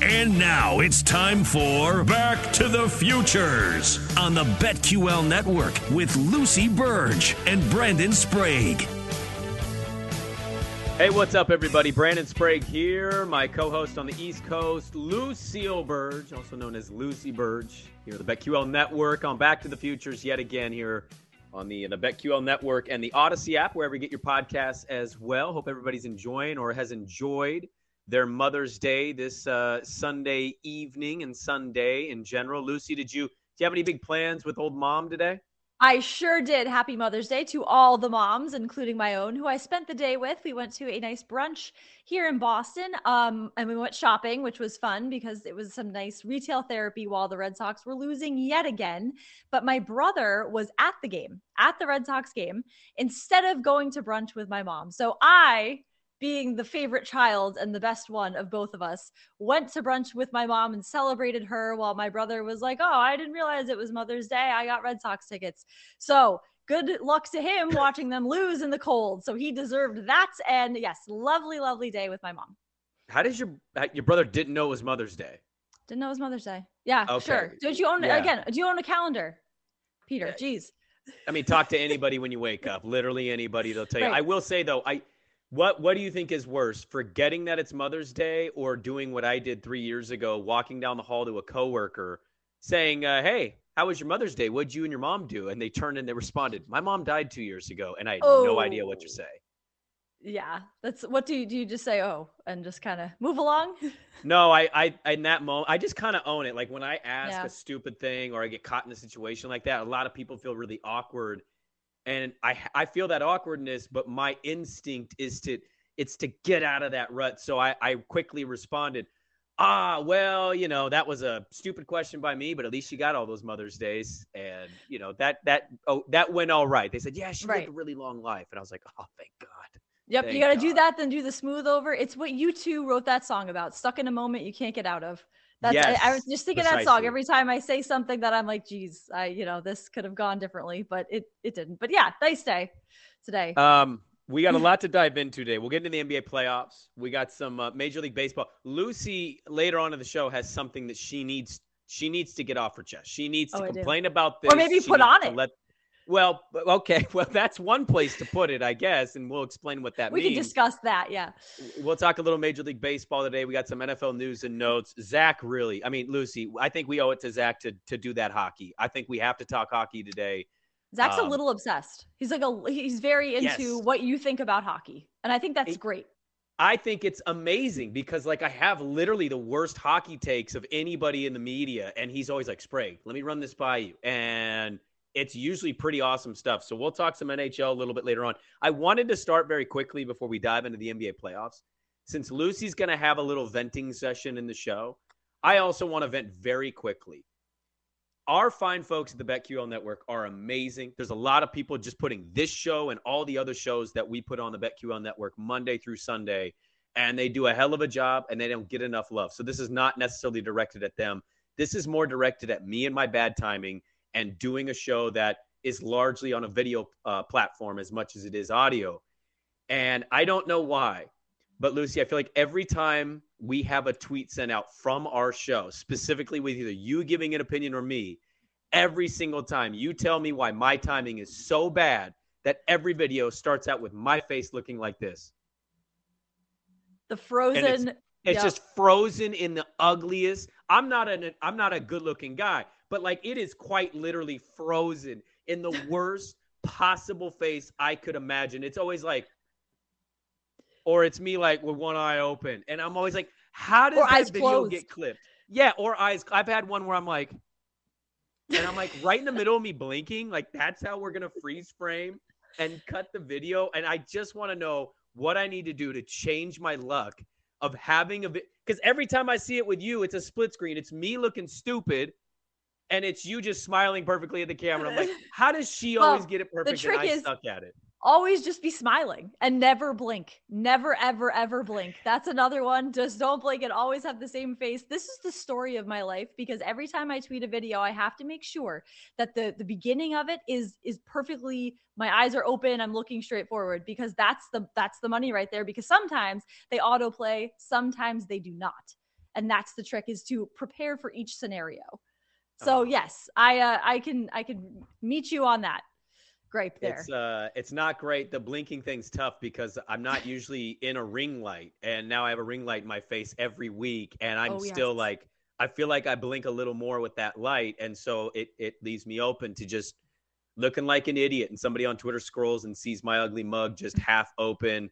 And now it's time for Back to the Futures on the BetQL network with Lucy Burge and Brandon Sprague. Hey, what's up, everybody? Brandon Sprague here, my co host on the East Coast, Lucille Burge, also known as Lucy Burge, here at the BetQL network on Back to the Futures yet again here on the, the BetQL network and the Odyssey app, wherever you get your podcasts as well. Hope everybody's enjoying or has enjoyed their Mother's Day this uh, Sunday evening and Sunday in general. Lucy, did you do you have any big plans with old mom today? I sure did. Happy Mother's Day to all the moms, including my own, who I spent the day with. We went to a nice brunch here in Boston, um, and we went shopping, which was fun because it was some nice retail therapy while the Red Sox were losing yet again. But my brother was at the game, at the Red Sox game, instead of going to brunch with my mom. So I being the favorite child and the best one of both of us, went to brunch with my mom and celebrated her while my brother was like, Oh, I didn't realize it was Mother's Day. I got Red Sox tickets. So good luck to him watching them lose in the cold. So he deserved that. And yes, lovely, lovely day with my mom. How does your uh, your brother didn't know it was Mother's Day? Didn't know it was Mother's Day. Yeah, okay. sure. Don't you own yeah. again? Do you own a calendar, Peter? Yeah. Jeez. I mean, talk to anybody when you wake up. Literally anybody, they'll tell you. Right. I will say though, I what what do you think is worse, forgetting that it's Mother's Day or doing what I did three years ago, walking down the hall to a coworker, saying, uh, "Hey, how was your Mother's Day? What'd you and your mom do?" And they turned and they responded, "My mom died two years ago," and I had oh. no idea what to oh. say. Yeah, that's what do you do? You just say "oh" and just kind of move along? no, I, I, in that moment, I just kind of own it. Like when I ask yeah. a stupid thing or I get caught in a situation like that, a lot of people feel really awkward and I I feel that awkwardness, but my instinct is to it's to get out of that rut. So I I quickly responded, ah, well, you know, that was a stupid question by me, but at least you got all those Mother's Days, and you know that that oh that went all right. They said, yeah, she right. lived a really long life, and I was like, oh, thank God. Yep, thank you got to do that, then do the smooth over. It's what U2 wrote that song about. Stuck in a moment you can't get out of. That's yes, I, I, was just thinking precisely. that song every time I say something that I'm like, geez, I you know this could have gone differently, but it it didn't. But yeah, nice day today. Um, we got a lot to dive into today. We'll get into the NBA playoffs. We got some uh, Major League Baseball. Lucy later on in the show has something that she needs she needs to get off her chest. She needs to oh, complain about this, or maybe she put on it. Let, well, okay. Well, that's one place to put it, I guess, and we'll explain what that we means. We can discuss that, yeah. We'll talk a little Major League Baseball today. We got some NFL news and notes. Zach, really, I mean, Lucy, I think we owe it to Zach to to do that hockey. I think we have to talk hockey today. Zach's um, a little obsessed. He's like a he's very into yes. what you think about hockey, and I think that's it, great. I think it's amazing because like I have literally the worst hockey takes of anybody in the media, and he's always like, "Sprague, let me run this by you," and it's usually pretty awesome stuff. So we'll talk some NHL a little bit later on. I wanted to start very quickly before we dive into the NBA playoffs. Since Lucy's going to have a little venting session in the show, I also want to vent very quickly. Our fine folks at the BetQL network are amazing. There's a lot of people just putting this show and all the other shows that we put on the BetQL network Monday through Sunday, and they do a hell of a job and they don't get enough love. So this is not necessarily directed at them. This is more directed at me and my bad timing and doing a show that is largely on a video uh, platform as much as it is audio. And I don't know why, but Lucy, I feel like every time we have a tweet sent out from our show, specifically with either you giving an opinion or me, every single time you tell me why my timing is so bad that every video starts out with my face looking like this. The frozen. It's, it's yep. just frozen in the ugliest. I'm not an I'm not a good looking guy, but like it is quite literally frozen in the worst possible face I could imagine. It's always like, or it's me like with one eye open, and I'm always like, how does that video closed. get clipped? Yeah, or eyes. I've had one where I'm like, and I'm like right in the middle of me blinking, like that's how we're gonna freeze frame and cut the video. And I just want to know what I need to do to change my luck of having a because every time I see it with you, it's a split screen. It's me looking stupid and it's you just smiling perfectly at the camera. I'm like, how does she well, always get it perfect? The trick is suck at it. Always just be smiling and never blink. Never, ever, ever blink. That's another one. Just don't blink and always have the same face. This is the story of my life because every time I tweet a video, I have to make sure that the the beginning of it is is perfectly. My eyes are open. I'm looking straight forward because that's the that's the money right there. Because sometimes they autoplay, sometimes they do not and that's the trick is to prepare for each scenario. So uh-huh. yes, I uh, I can I can meet you on that gripe there. It's uh it's not great. The blinking thing's tough because I'm not usually in a ring light and now I have a ring light in my face every week and I'm oh, still like I feel like I blink a little more with that light and so it it leaves me open to just looking like an idiot and somebody on Twitter scrolls and sees my ugly mug just half open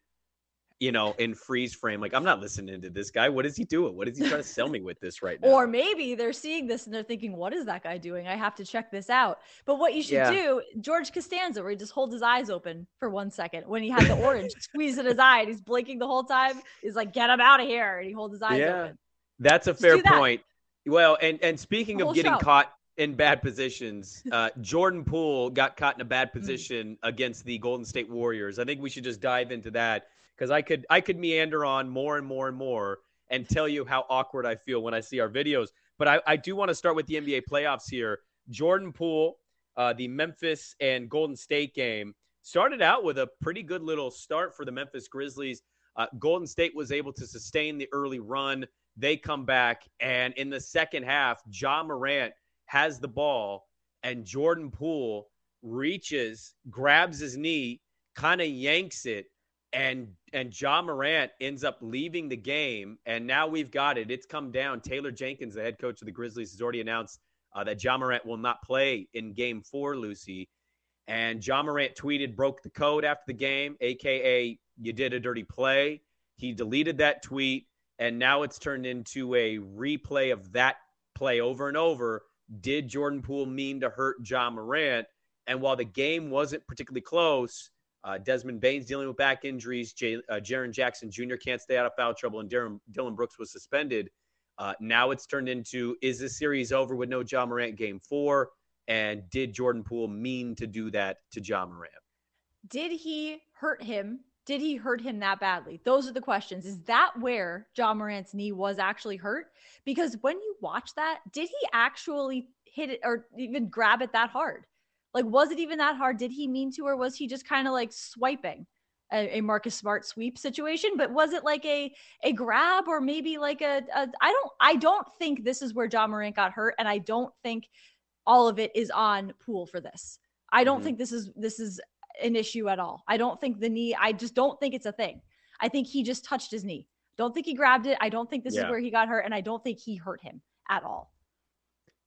you know, in freeze frame. Like, I'm not listening to this guy. What is he doing? What is he trying to sell me with this right now? or maybe they're seeing this and they're thinking, what is that guy doing? I have to check this out. But what you should yeah. do, George Costanza, where he just holds his eyes open for one second when he had the orange squeeze in his eye and he's blinking the whole time, he's like, get him out of here. And he holds his eyes yeah. open. That's a fair point. Well, and and speaking of getting show. caught in bad positions, uh, Jordan Poole got caught in a bad mm. position mm. against the Golden State Warriors. I think we should just dive into that because I could I could meander on more and more and more and tell you how awkward I feel when I see our videos. But I, I do want to start with the NBA playoffs here. Jordan Poole, uh, the Memphis and Golden State game, started out with a pretty good little start for the Memphis Grizzlies. Uh, Golden State was able to sustain the early run. They come back, and in the second half, Ja Morant has the ball, and Jordan Poole reaches, grabs his knee, kind of yanks it, and and Ja Morant ends up leaving the game, and now we've got it. It's come down. Taylor Jenkins, the head coach of the Grizzlies, has already announced uh, that Ja Morant will not play in Game Four, Lucy. And Ja Morant tweeted, broke the code after the game, aka you did a dirty play. He deleted that tweet, and now it's turned into a replay of that play over and over. Did Jordan Poole mean to hurt Ja Morant? And while the game wasn't particularly close, uh, Desmond Bane's dealing with back injuries. J- uh, Jaren Jackson Jr. can't stay out of foul trouble, and Darren, Dillon Brooks was suspended. Uh, now it's turned into is this series over with no Ja Morant game four? And did Jordan Poole mean to do that to Ja Morant? Did he hurt him? Did he hurt him that badly? Those are the questions. Is that where Ja Morant's knee was actually hurt? Because when you watch that, did he actually hit it or even grab it that hard? Like, was it even that hard? Did he mean to, or was he just kind of like swiping a, a, Marcus Smart sweep situation? But was it like a a grab or maybe like a, a I don't I don't think this is where Ja Morant got hurt, and I don't think all of it is on Poole for this. I don't mm-hmm. think this is this is an issue at all. I don't think the knee. I just don't think it's a thing. I think he just touched his knee. Don't think he grabbed it. I don't think this yeah. is where he got hurt, and I don't think he hurt him at all.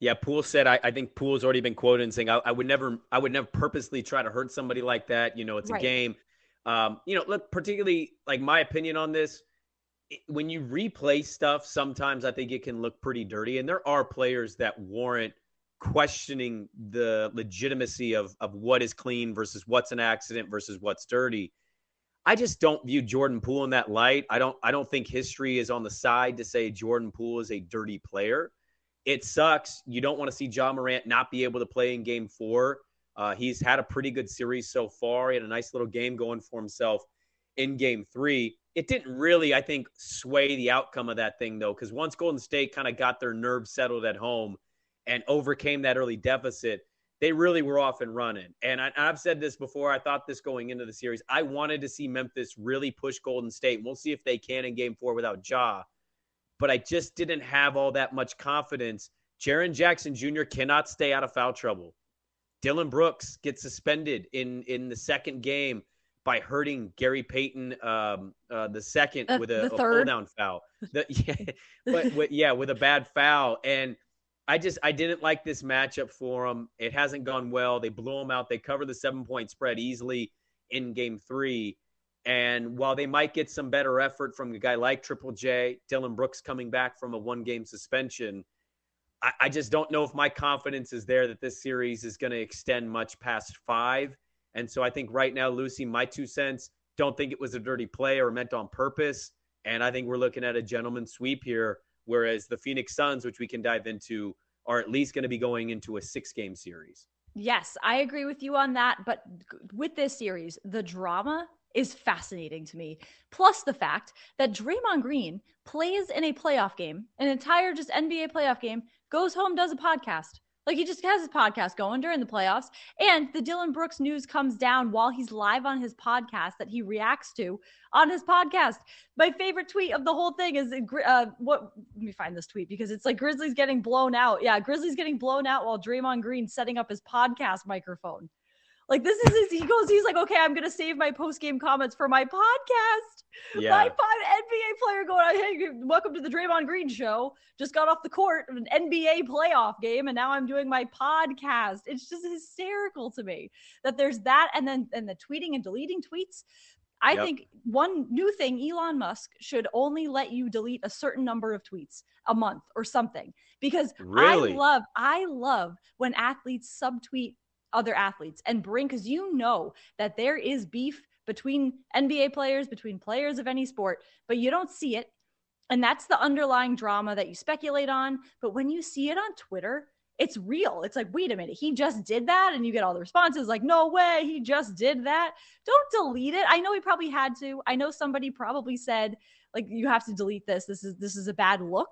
Yeah, Poole said. I, I think Poole's already been quoted and saying, I, I, would never, I would never purposely try to hurt somebody like that. You know, it's a game. Um, you know, look, particularly like my opinion on this. When you replay stuff, sometimes I think it can look pretty dirty, and there are players that warrant questioning the legitimacy of of what is clean versus what's an accident versus what's dirty. I just don't view Jordan Poole in that light. I don't I don't think history is on the side to say Jordan Poole is a dirty player it sucks. You don't want to see Ja Morant not be able to play in game four. Uh, he's had a pretty good series so far. He had a nice little game going for himself in game three. It didn't really, I think, sway the outcome of that thing, though, because once Golden State kind of got their nerves settled at home and overcame that early deficit, they really were off and running. And I, have said this before. I thought this going into the series. I wanted to see Memphis really push Golden State. We'll see if they can in game four without Ja but I just didn't have all that much confidence. Jaren Jackson Jr. cannot stay out of foul trouble. Dillon Brooks gets suspended in in the second game by hurting Gary Payton um, uh, the second uh, with a, a pull down foul. The, yeah, but with, yeah, with a bad foul. And I just I didn't like this matchup for them. It hasn't gone well. They blew them out. They covered the seven point spread easily in game three. And while they might get some better effort from a guy like Triple J, Dillon Brooks coming back from a one game suspension, I, I, just don't know if my confidence is there that this series is going to extend much past five. And so I think right now, Lucy, my two cents, don't think it was a dirty play or meant on purpose. And I think we're looking at a gentleman sweep here, whereas the Phoenix Suns, which we can dive into, are at least going to be going into a six game series. Yes, I agree with you on that. But with this series, the drama is fascinating to me. Plus the fact that Draymond Green plays in a playoff game, an entire just NBA playoff game, goes home, does a podcast. Like he just has his podcast going during the playoffs. And the Dillon Brooks news comes down while he's live on his podcast that he reacts to on his podcast. My favorite tweet of the whole thing is uh, what let me find this tweet because it's like Grizzlies getting blown out. Yeah, Grizzlies getting blown out while Draymond Green setting up his podcast microphone. Like this is his, he goes, he's like, okay, I'm gonna save my post game comments for my podcast. Yeah. My NBA player going, hey, welcome to the Draymond Green show. Just got off the court of an NBA playoff game, and now I'm doing my podcast. It's just hysterical to me that there's that, and then and the tweeting and deleting tweets. I yep. think one new thing Elon Musk should only let you delete a certain number of tweets a month or something because really? I love I love when athletes subtweet other athletes and bring because you know that there is beef between NBA players, between players of any sport, but you don't see it. And that's the underlying drama that you speculate on. But when you see it on Twitter, it's real. It's like, wait a minute, he just did that. And you get all the responses like, no way, he just did that. Don't delete it. I know he probably had to. I know somebody probably said, like, you have to delete this. This is this is a bad look.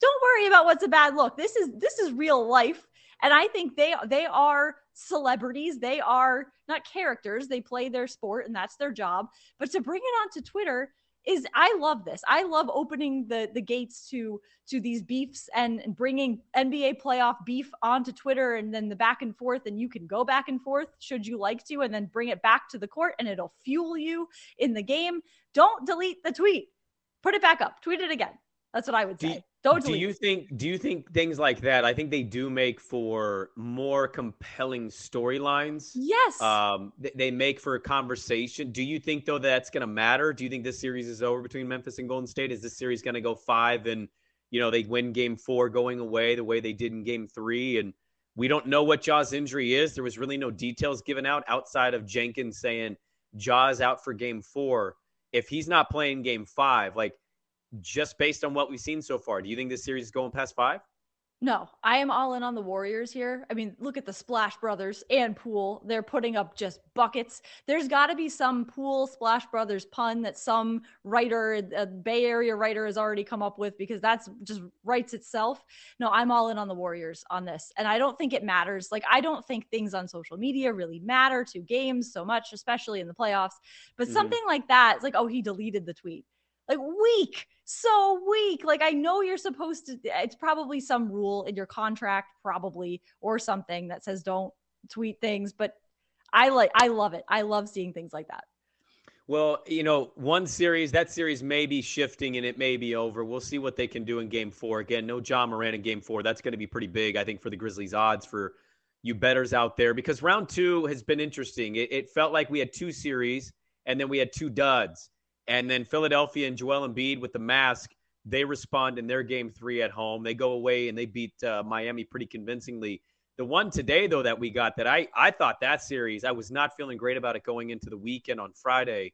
Don't worry about what's a bad look. This is this is real life. And I think they they are celebrities. They are not characters. They play their sport and that's their job. But to bring it onto Twitter is I love this. I love opening the the gates to to these beefs and, and bringing NBA playoff beef onto Twitter and then the back and forth and you can go back and forth should you like to and then bring it back to the court and it'll fuel you in the game. Don't delete the tweet. Put it back up. Tweet it again. That's what I would say. Don't do you think do you think things like that? I think they do make for more compelling storylines. Yes. Um, they make for a conversation. Do you think though that's going to matter? Do you think this series is over between Memphis and Golden State? Is this series going to go five and you know they win Game Four going away the way they did in Game Three? And we don't know what Ja's injury is. There was really no details given out outside of Jenkins saying Ja's out for Game Four. If he's not playing Game Five, like just based on what we've seen so far. Do you think this series is going past five? No, I am all in on the Warriors here. I mean, look at the Splash Brothers and Poole. They're putting up just buckets. There's got to be some Poole Splash Brothers pun that some writer, a Bay Area writer, has already come up with because that's just writes itself. No, I'm all in on the Warriors on this. And I don't think it matters. Like, I don't think things on social media really matter to games so much, especially in the playoffs. But mm something like that, it's like, oh, he deleted the tweet like weak so weak like i know you're supposed to it's probably some rule in your contract probably or something that says don't tweet things but i like i love it i love seeing things like that well, you know, one series, that series may be shifting and it may be over. We'll see what they can do in game four. Again, no Ja Morant in game four. That's going to be pretty big, I think, for the Grizzlies' odds for you betters out there because round two has been interesting. It, it felt like we had two series and then we had two duds. And then Philadelphia and Joel Embiid with the mask, they respond in their game three at home. They go away and they beat uh, Miami pretty convincingly. The one today, though, that we got that I, I thought that series, I was not feeling great about it going into the weekend on Friday.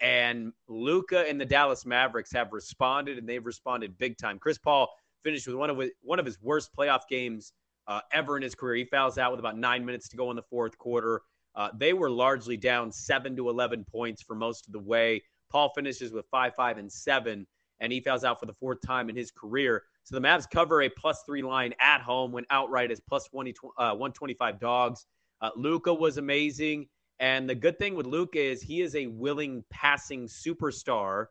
And Luka and the Dallas Mavericks have responded and they've responded big time. Chris Paul finished with one of his, one of his worst playoff games uh, ever in his career. He fouls out with about nine minutes to go in the fourth quarter. Uh, they were largely down seven to 11 points for most of the way. Paul finishes with five, five, and seven, and he fouls out for the fourth time in his career. So the Mavs cover a plus three line at home when outright is plus 20, uh, 125 dogs. Uh, Luka was amazing. And the good thing with Luka is he is a willing passing superstar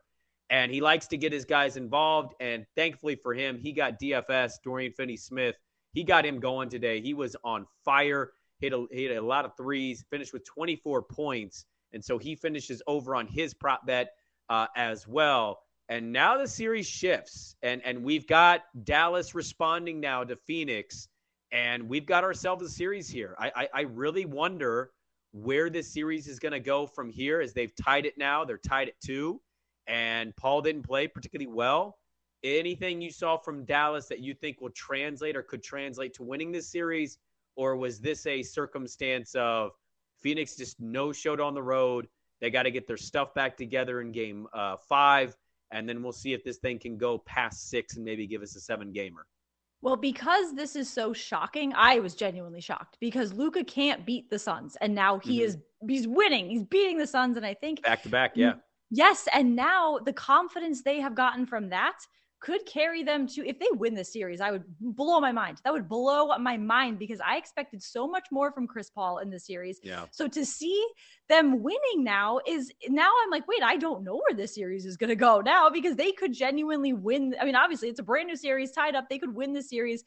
and he likes to get his guys involved. And thankfully for him, he got DFS, Dorian Finney Smith. He got him going today. He was on fire, hit a, hit a lot of threes, finished with 24 points. And so he finishes over on his prop bet uh, as well. And now the series shifts, and and we've got Dallas responding now to Phoenix, and we've got ourselves a series here. I I, I really wonder where this series is going to go from here, as they've tied it now. They're tied at two, and Paul didn't play particularly well. Anything you saw from Dallas that you think will translate or could translate to winning this series, or was this a circumstance of Phoenix just no showed on the road. They got to get their stuff back together in game uh, five, and then we'll see if this thing can go past six and maybe give us a seven gamer. Well, because this is so shocking, I was genuinely shocked because Luka can't beat the Suns, and now he mm-hmm. is he's winning. He's beating the Suns, and I think back to back, yeah. Yes, and now the confidence they have gotten from that could carry them to if they win this series i would blow my mind. That would blow my mind because i expected so much more from chris paul in the series. Yeah. so to see them winning now is now i'm like wait i don't know where this series is going to go now because they could genuinely win. I mean obviously it's a brand new series tied up they could win the series.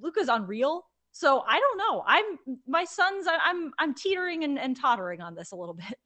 Luka's unreal. So i don't know. I'm my son's i'm i'm teetering and, and tottering on this a little bit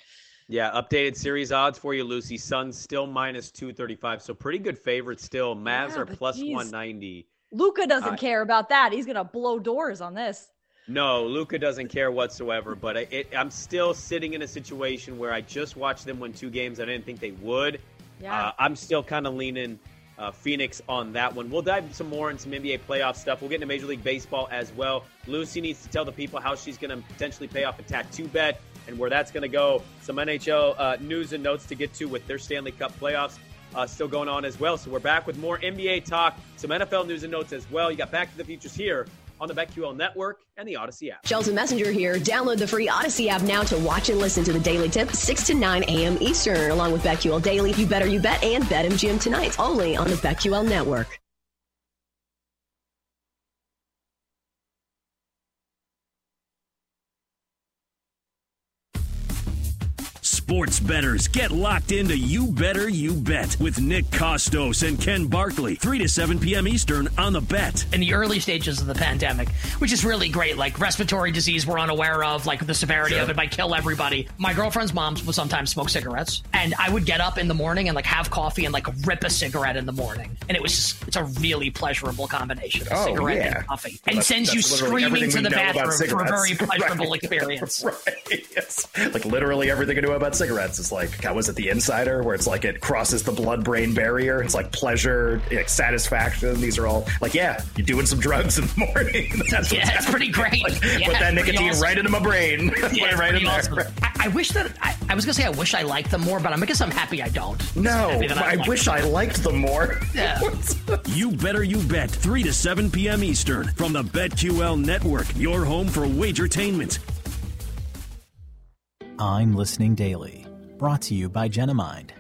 Yeah, updated series odds for you, Lucy. Suns still minus 235. So pretty good favorite still. Mavs Yeah, are plus geez. 190. luka doesn't I- care about that he's going to blow doors on this No, Luka doesn't care whatsoever. But I- it, I'm still sitting in a situation where I just watched them win two games. I didn't think they would. yeah Uh, I'm still kind of leaning uh, Phoenix on that one. We'll dive some more into some NBA playoff stuff. We'll get into Major League Baseball as well. Lucy needs to tell the people how she's going to potentially pay off a tattoo bet and where that's going to go. Some NHL uh, news and notes to get to with their Stanley Cup playoffs uh, still going on as well. So we're back with more NBA talk, some NFL news and notes as well. You got Back to the Futures here on the BetQL Network and the Odyssey app. Shelton Messenger here. Download the free Odyssey app now to watch and listen to the Daily Tip 6 to 9 a.m. Eastern, along with BetQL Daily, You Better You Bet, and BetMGM Tonight, only on the BetQL Network. Sports betters get locked into You Better You Bet with Nick Kostos and Ken Barkley, 3 to 7 p.m. Eastern on the bet. in the early stages of the pandemic, which is really great. Like respiratory disease, we're unaware of. Like the severity of it might kill everybody. My girlfriend's mom would sometimes smoke cigarettes, and I would get up in the morning and like have coffee and like rip a cigarette in the morning, and it was just, it's a really pleasurable combination: Oh, cigarette yeah. and coffee, and That's- sends you that's literally screaming to the we know about bathroom for a very pleasurable Right. experience. Right. Yes. Like literally everything I know about cigarettes is like, God, was it the insider where it's like it crosses the blood brain barrier? It's like pleasure, like satisfaction. These are all like, yeah, you're doing some drugs in the morning. That's Yeah, it's pretty great. Like, Yeah, put that nicotine awesome. right into my brain. Yeah, it right in pretty there. awesome. I, I wish that I, I was gonna say I wish I liked them more, but I guess I'm happy I don't. No, Happy that I like wish them. I liked them more. Yeah. You Better You Bet, 3 to 7 p.m. Eastern from the BetQL Network, your home for wagertainment. I'm Listening Daily, brought to you by Genomind.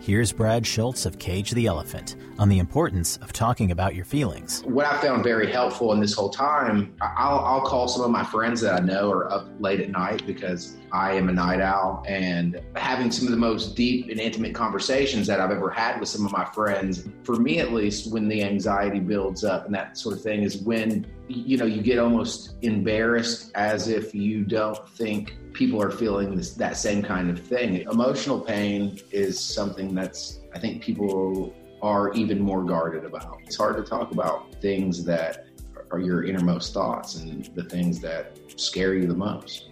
Here's Brad Shultz of Cage the Elephant on the importance of talking about your feelings. what I found very helpful in this whole time, I'll, I'll call some of my friends that I know are up late at night because I am a night owl and having some of the most deep and intimate conversations that I've ever had with some of my friends. For me, at least, when the anxiety builds up and that sort of thing is when, you know, you get almost embarrassed as if you don't think people are feeling this, that same kind of thing. Emotional pain is something that's, I think people are even more guarded about. It's hard to talk about things that are your innermost thoughts and the things that scare you the most.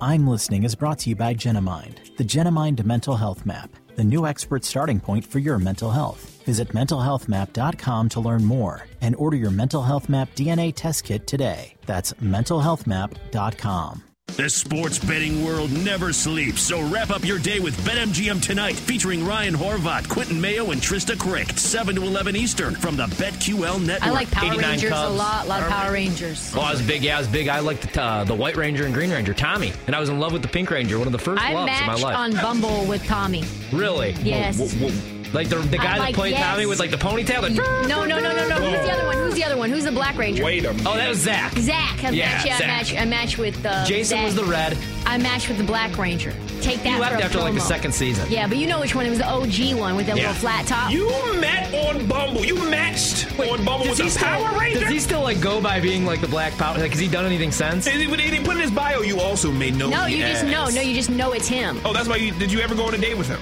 I'm Listening is brought to you by Genomind, the Genomind Mental Health Map, the new expert starting point for your mental health. Visit mentalhealthmap.com to learn more and order your Mental Health Map DNA test kit today. That's mentalhealthmap.com. The sports betting world never sleeps, so wrap up your day with BetMGM tonight, featuring Ryan Horvat, Quentin Mayo, and Trysta Krick, 7 to 11 Eastern from the BetQL Network. I like Power 89 Rangers a Cubs. lot. A lot of Power Rangers. Well, I was big. Yeah, I was big. I liked the, uh, the White Ranger and Green Ranger, Tommy, and I was in love with the Pink Ranger. One of the first I loves of my matched life. on Bumble with Tommy. really? Yes. Whoa, whoa, whoa. Like the the I'm guy like, that played yes. Tommy with like the ponytail. Like, No, no, no, no, no. Who's the other one? Who's the other one? Who's the Black Ranger? Wait a minute. oh, that was Zach. Zach. I Yeah, match, yeah, I Zach. match, I match with uh, Jason Zach. was the red. I matched with the Black Ranger. Take that He for left a after like the second season. Yeah, but you know which one? It was the OG one with the Yeah. little flat top. You met on Bumble. You matched on Bumble Does with he, still, Power Ranger. does he still like go by being like the Black Power? Like, has he done anything since? Did he, he put in his bio? You also may know. no, the you just ass. know. No, you just know it's him. Oh, that's why. You, did you ever go on a date with him?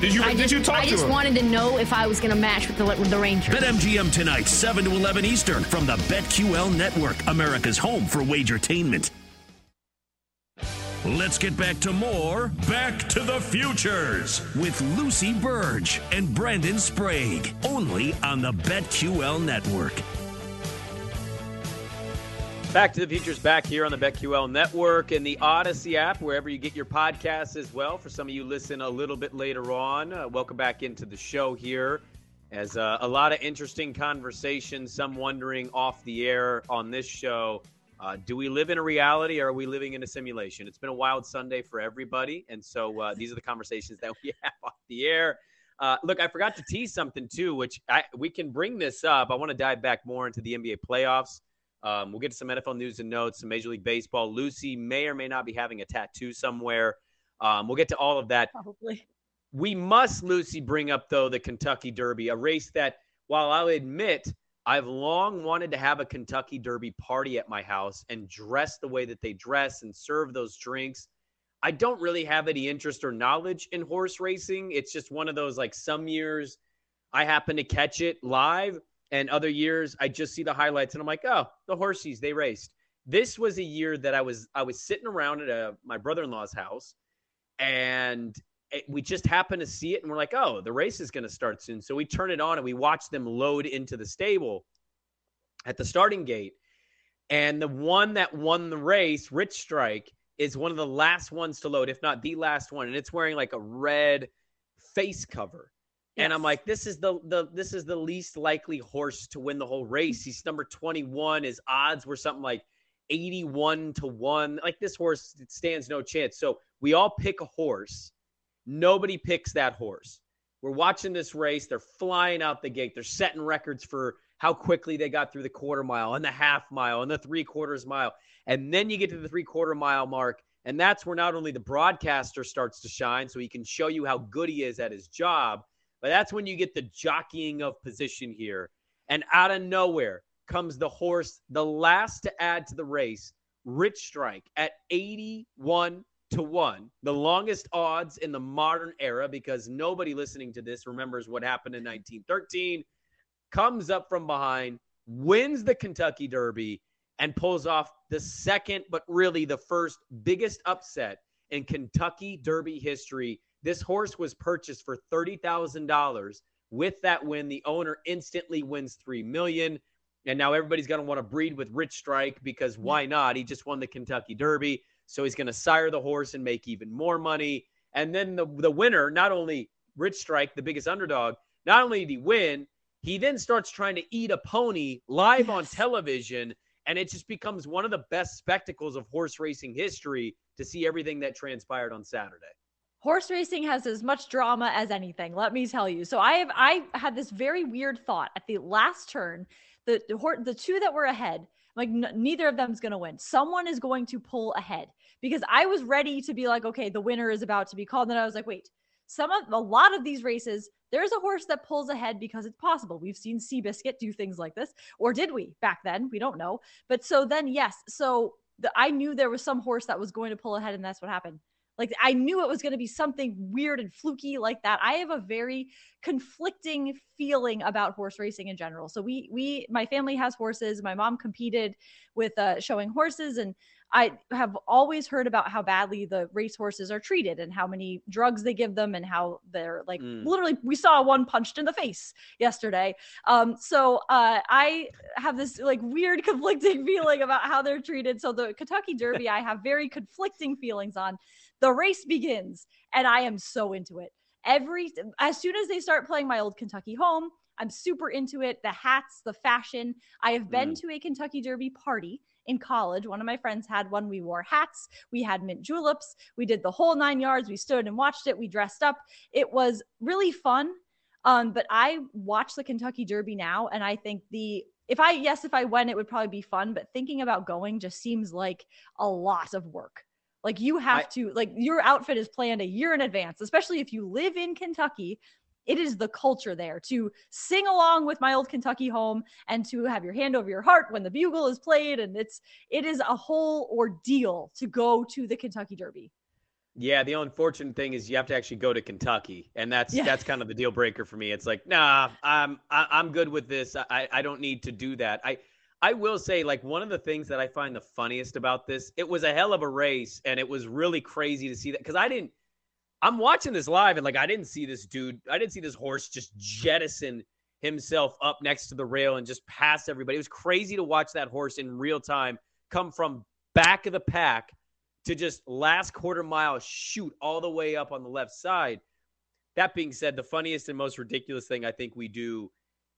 Did you? I did just, you talk I to just wanted to know if I was going to match with the with the Ranger. BetMGM tonight, 7 to 11 Eastern from the BetQL Network, America's home for wagertainment. Let's get back to more Back to the Futures with Lucy Burge and Brandon Sprague, only on the BetQL Network. Back to the Futures back here on the BetQL Network and the Odyssey app, wherever you get your podcasts as well. For some of you listen a little bit later on, uh, welcome back into the show here. As uh, a lot of interesting conversations, some wondering off the air on this show uh, do we live in a reality or are we living in a simulation? It's been a wild Sunday for everybody. And so uh, these are the conversations that we have off the air. Uh, look, I forgot to tease something too, which I, we can bring this up. I want to dive back more into the NBA playoffs. Um, we'll get to some NFL news and notes, some Major League Baseball. Lucy may or may not be having a tattoo somewhere. Um, we'll get to all of that. Probably. We must, Lucy, bring up though the Kentucky Derby, a race that, while I'll admit, I've long wanted to have a Kentucky Derby party at my house and dress the way that they dress and serve those drinks. I don't really have any interest or knowledge in horse racing. It's just one of those like some years I happen to catch it live, and other years I just see the highlights and I'm like, oh, the horsies they raced. This was a year that I was I was sitting around at a, my brother-in-law's house, and it, we just happened to see it, and we're like, oh, the race is going to start soon. So we turn it on and we watch them load into the stable at the starting gate, and the one that won the race, Rich Strike is one of the last ones to load, if not the last one, and it's wearing like a red face cover. Yes. And I'm like, this is the the this is the least likely horse to win the whole race. He's number 21. His odds were something like 81 to 1. Like this horse stands no chance. So we all pick a horse. Nobody picks that horse. We're watching this race. They're flying out the gate. They're setting records for how quickly they got through the quarter mile and the half mile and the three quarters mile. And then you get to the three quarter mile mark. And that's where not only the broadcaster starts to shine, so he can show you how good he is at his job, but that's when you get the jockeying of position here. And out of nowhere comes the horse, the last to add to the race, Rich Strike at 81 to 1, the longest odds in the modern era because nobody listening to this remembers what happened in 1913 comes up from behind, wins the Kentucky Derby, and pulls off the second, but really the first biggest upset in Kentucky Derby history. This horse was purchased for $30,000. With that win, the owner instantly wins 3 million. And now everybody's going to want to breed with Rich Strike because why not? He just won the Kentucky Derby. So he's going to sire the horse and make even more money. And then the, the winner, not only Rich Strike, the biggest underdog, not only did he win, he then starts trying to eat a pony live yes. on television, and it just becomes one of the best spectacles of horse racing history to see everything that transpired on Saturday. Horse racing has as much drama as anything, let me tell you. So I have I had this very weird thought at the last turn. The the, the two that were ahead, like n- neither of them's going to win. Someone is going to pull ahead because I was ready to be like, okay, the winner is about to be called. And I was like, wait, some of a lot of these races, there's a horse that pulls ahead because it's possible. We've seen Seabiscuit do things like this, or did we back then? We don't know. But so then, yes. So the, I knew there was some horse that was going to pull ahead, and that's what happened. Like I knew it was going to be something weird and fluky like that. I have a very conflicting feeling about horse racing in general. So we we my family has horses. My mom competed with uh, showing horses, and I have always heard about how badly the racehorses are treated and how many drugs they give them and how they're like mm. literally we saw one punched in the face yesterday. Um, so uh, I have this like weird conflicting feeling about how they're treated. So the Kentucky Derby, I have very conflicting feelings on. The race begins, and I am so into it. Every as soon as they start playing my old Kentucky home, I'm super into it. The hats, the fashion. I have been mm. to a Kentucky Derby party in college. One of my friends had one. We wore hats, we had mint juleps, we did the whole nine yards. We stood and watched it, we dressed up. It was really fun. Um, but I watch the Kentucky Derby now, and I think the if I yes, if I went, it would probably be fun. But thinking about going just seems like a lot of work. Like you have I, to like your outfit is planned a year in advance, especially if you live in Kentucky it is the culture there to sing along with my old Kentucky home and to have your hand over your heart when the bugle is played. And it's, it is a whole ordeal to go to the Kentucky Derby. Yeah, the unfortunate thing is you have to actually go to Kentucky, and that's yeah. that's kind of the deal breaker for me. It's like, nah, I'm I, I'm good with this. I I don't need to do that. I I will say, like one of the things that I find the funniest about this, it was a hell of a race, and it was really crazy to see that because I didn't I'm watching this live and like I didn't see this dude, I didn't see this horse just jettison himself up next to the rail and just pass everybody. It was crazy to watch that horse in real time come from back of the pack to just last quarter mile shoot all the way up on the left side. That being said, the funniest and most ridiculous thing I think we do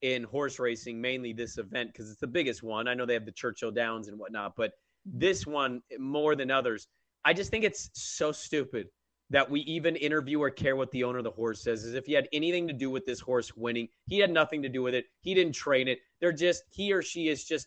in horse racing, mainly this event, because it's the biggest one. I know they have the Churchill Downs and whatnot, but mm-hmm. this one eh, more than others, I just think it's so stupid that we even interview or care what the owner of the horse says is if he had anything to do with this horse winning. He had nothing to do with it. He didn't train it. They're just he or she is just,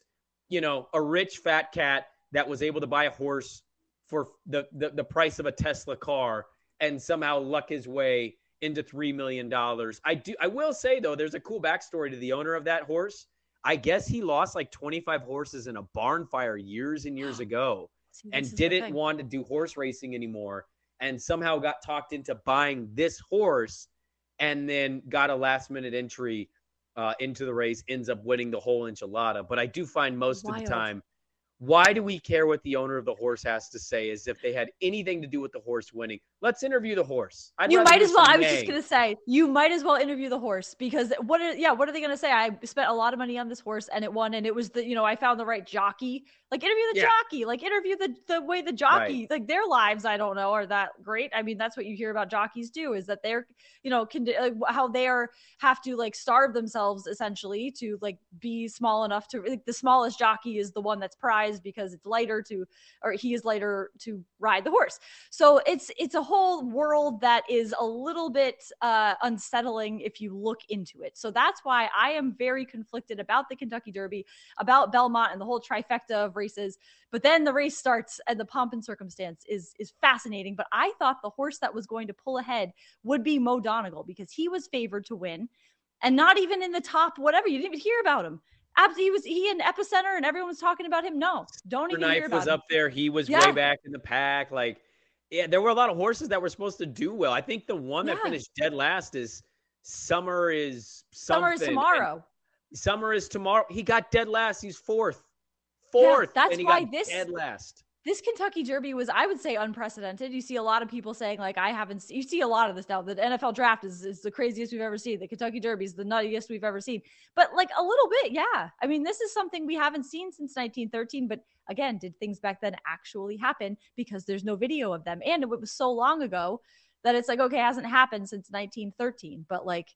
you know, a rich fat cat that was able to buy a horse for the the, the price of a Tesla car and somehow luck his way into three million dollars. I do I will say though, there's a cool backstory to the owner of that horse. I guess he lost like 25 horses in a barn fire years and years ago See, and didn't want to do horse racing anymore and somehow got talked into buying this horse and then got a last minute entry uh, into the race ends up winning the whole enchilada but i do find most of the time why do we care what the owner of the horse has to say as if they had anything to do with the horse winning let's interview the horse I'd you might as well. I was just gonna say you might as well interview the horse because what? Are, yeah, what are they gonna say? I spent a lot of money on this horse and it won, and it was the you know I found the right jockey. Like interview the Yeah. jockey. Like interview the the way the jockey. Like their lives, I don't know, are that great. I mean, that's what you hear about jockeys do is that they're you know can like how they are have to like starve themselves essentially to like be small enough to like the smallest jockey is the one that's prized because it's lighter to or he is lighter to ride the horse. So it's it's a whole world that is a little bit uh, unsettling if you look into it. So that's why I am very conflicted about the Kentucky Derby, about Belmont, and the whole trifecta of races. But then the race starts, and the pomp and circumstance is is fascinating. But I thought the horse that was going to pull ahead would be Mo Donegal because he was favored to win, and not even in the top whatever. You didn't even hear about him. He was he in epicenter, and everyone was talking about him. No, don't even hear about was him. up there. He was Yeah. way back in the pack. Like, yeah, there were a lot of horses that were supposed to do well. I think the one that Yeah. finished dead last is Summer is something. Summer is and tomorrow. Summer is tomorrow. He got dead last. He's fourth. Yeah, Fourth. that's and he why got this- dead last. This Kentucky Derby was, I would say, unprecedented. You see a lot of people saying, like, I haven't. You see a lot of this now. The NFL draft is, is the craziest we've ever seen. The Kentucky Derby is the nuttiest we've ever seen. But like a little bit, yeah. I mean, this is something we haven't seen since 1913. But again, did things back then actually happen? Because there's no video of them, and it was so long ago that it's like, okay, it hasn't happened since 1913. But like,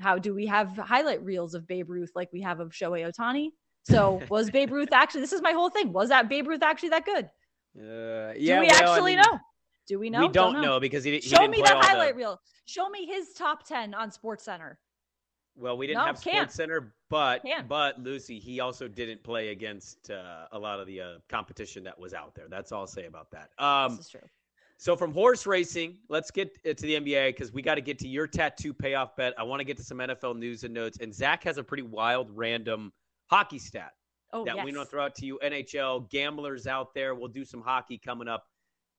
how do we have highlight reels of Babe Ruth like we have of Shohei Ohtani? So was Babe Ruth actually? This is my whole thing. Was that Babe Ruth actually that good? Uh, Do yeah, we well, I actually mean, know? Do we know? We don't, know. because he, he Show didn't me play the all the- highlight reel. Show me his top 10 on Sports Center. Well, we didn't No, have can't. Sports Center, but Can't. but Lucy, he also didn't play against uh, a lot of the uh, competition that was out there. That's all I'll say about that. Um, this is true. So from horse racing, let's get to the NBA because we got to get to your tattoo payoff bet. I want to get to some NFL news and notes, and Zach has a pretty wild, random hockey stat Oh, that yes. we want to throw out to you, NHL gamblers out there. We'll do some hockey coming up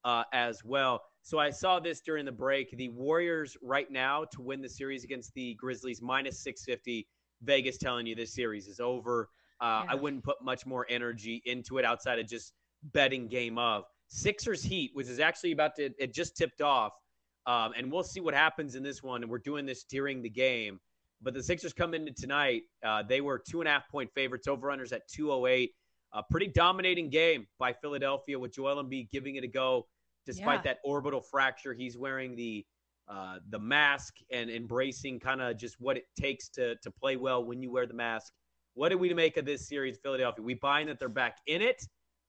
uh, as well. So I saw this during the break. The Warriors right now to win the series against the Grizzlies minus 650. Vegas telling you this series is over. Uh, I wouldn't put much more energy into it outside of just betting game of Sixers Heat, which is actually about to. It just tipped off, um, and we'll see what happens in this one. And we're doing this during the game. But the Sixers come into tonight. Uh, they were two and a half point favorites. Over unders at 208. A pretty dominating game by Philadelphia with Joel Embiid giving it a go, despite Yeah. that orbital fracture. He's wearing the uh, the mask and embracing kind of just what it takes to to play well when you wear the mask. What do we make of this series, Philadelphia? We buying that they're back in it,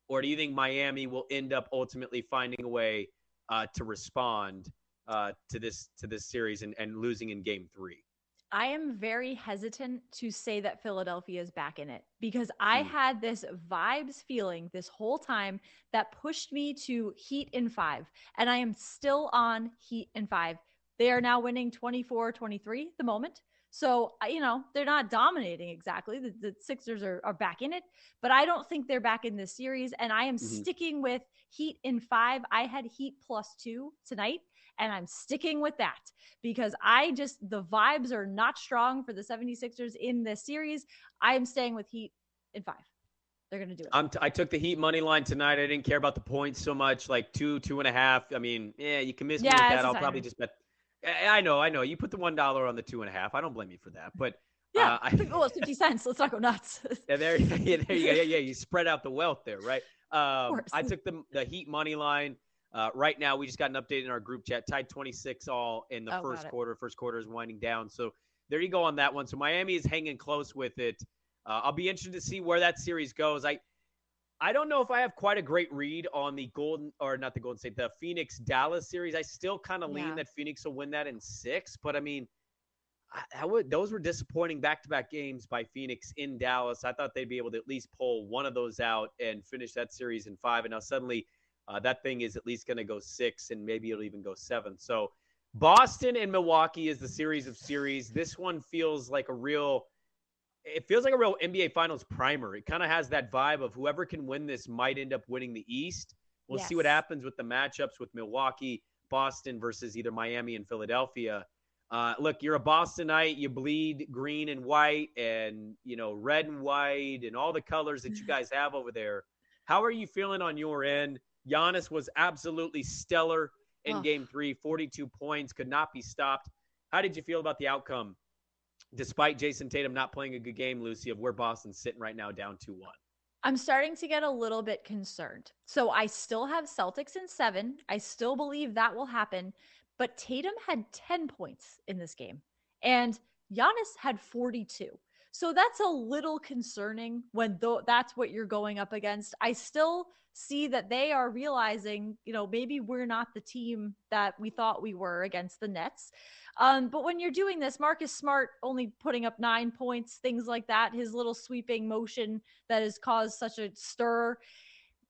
or do you think Miami will end up ultimately finding a way uh, to respond uh, to this to this series and, and losing in Game Three? I am very hesitant to say that Philadelphia is back in it because I Mm. had this vibes feeling this whole time that pushed me to Heat in five. And I am still on Heat in five. They are now winning 24 23 the moment. So, you know, they're not dominating exactly. The, the Sixers are, are back in it, but I don't think they're back in this series. And I am Mhm. sticking with Heat in five. I had Heat plus two tonight, and I'm sticking with that because I just, the vibes are not strong for the 76ers in this series. I am staying with Heat in five. They're going to do it. I'm t- I took the Heat money line tonight. I didn't care about the points so much, like two, two and a half. I mean, yeah, you can miss me with that. I'll probably just bet. I know, I know. You put the one dollar on the two and a half. I don't blame you for that. But yeah. uh, I, oh, it's 50 cents. Let's not go nuts. Yeah, there, yeah, there you go. Yeah, yeah, you spread out the wealth there, right? Um, course. I took the the Heat money line. Uh, right now, we just got an update in our group chat. Tied 26 all in the Oh, first quarter. First quarter is winding down. So there you go on that one. So Miami is hanging close with it. Uh, I'll be interested to see where that series goes. I I don't know if I have quite a great read on the Golden or not the Golden State, the Phoenix Dallas series. I still kind of lean Yeah. that Phoenix will win that in six, but I mean, I, I would, those were disappointing back-to-back games by Phoenix in Dallas. I thought they'd be able to at least pull one of those out and finish that series in five. And now suddenly, uh, that thing is at least going to go six, and maybe it'll even go seven. So, Boston and Milwaukee is the series of series. This one feels like a real it feels like a real NBA Finals primer. It kind of has that vibe of whoever can win this might end up winning the East. We'll see what happens with the matchups with Milwaukee, Boston versus either Miami and Philadelphia. Uh, look, you're a Bostonite. You bleed green and white, and you know red and white, and all the colors that you guys have over there. How are you feeling on your end? Giannis was absolutely stellar in Ugh. Game Three, 42 points, could not be stopped. How did you feel about the outcome? despite Jayson Tatum not playing a good game, Lucy, of where Boston's sitting right now down 2 1. I'm starting to get a little bit concerned. So I still have Celtics in seven. I still believe that will happen. But Tatum had 10 points in this game, and Giannis had 42. So that's a little concerning when th- that's what you're going up against. I still see that they are realizing, you know, maybe we're not the team that we thought we were against the Nets. Um, but when you're doing this, Marcus Smart only putting up nine points, things like that, his little sweeping motion that has caused such a stir.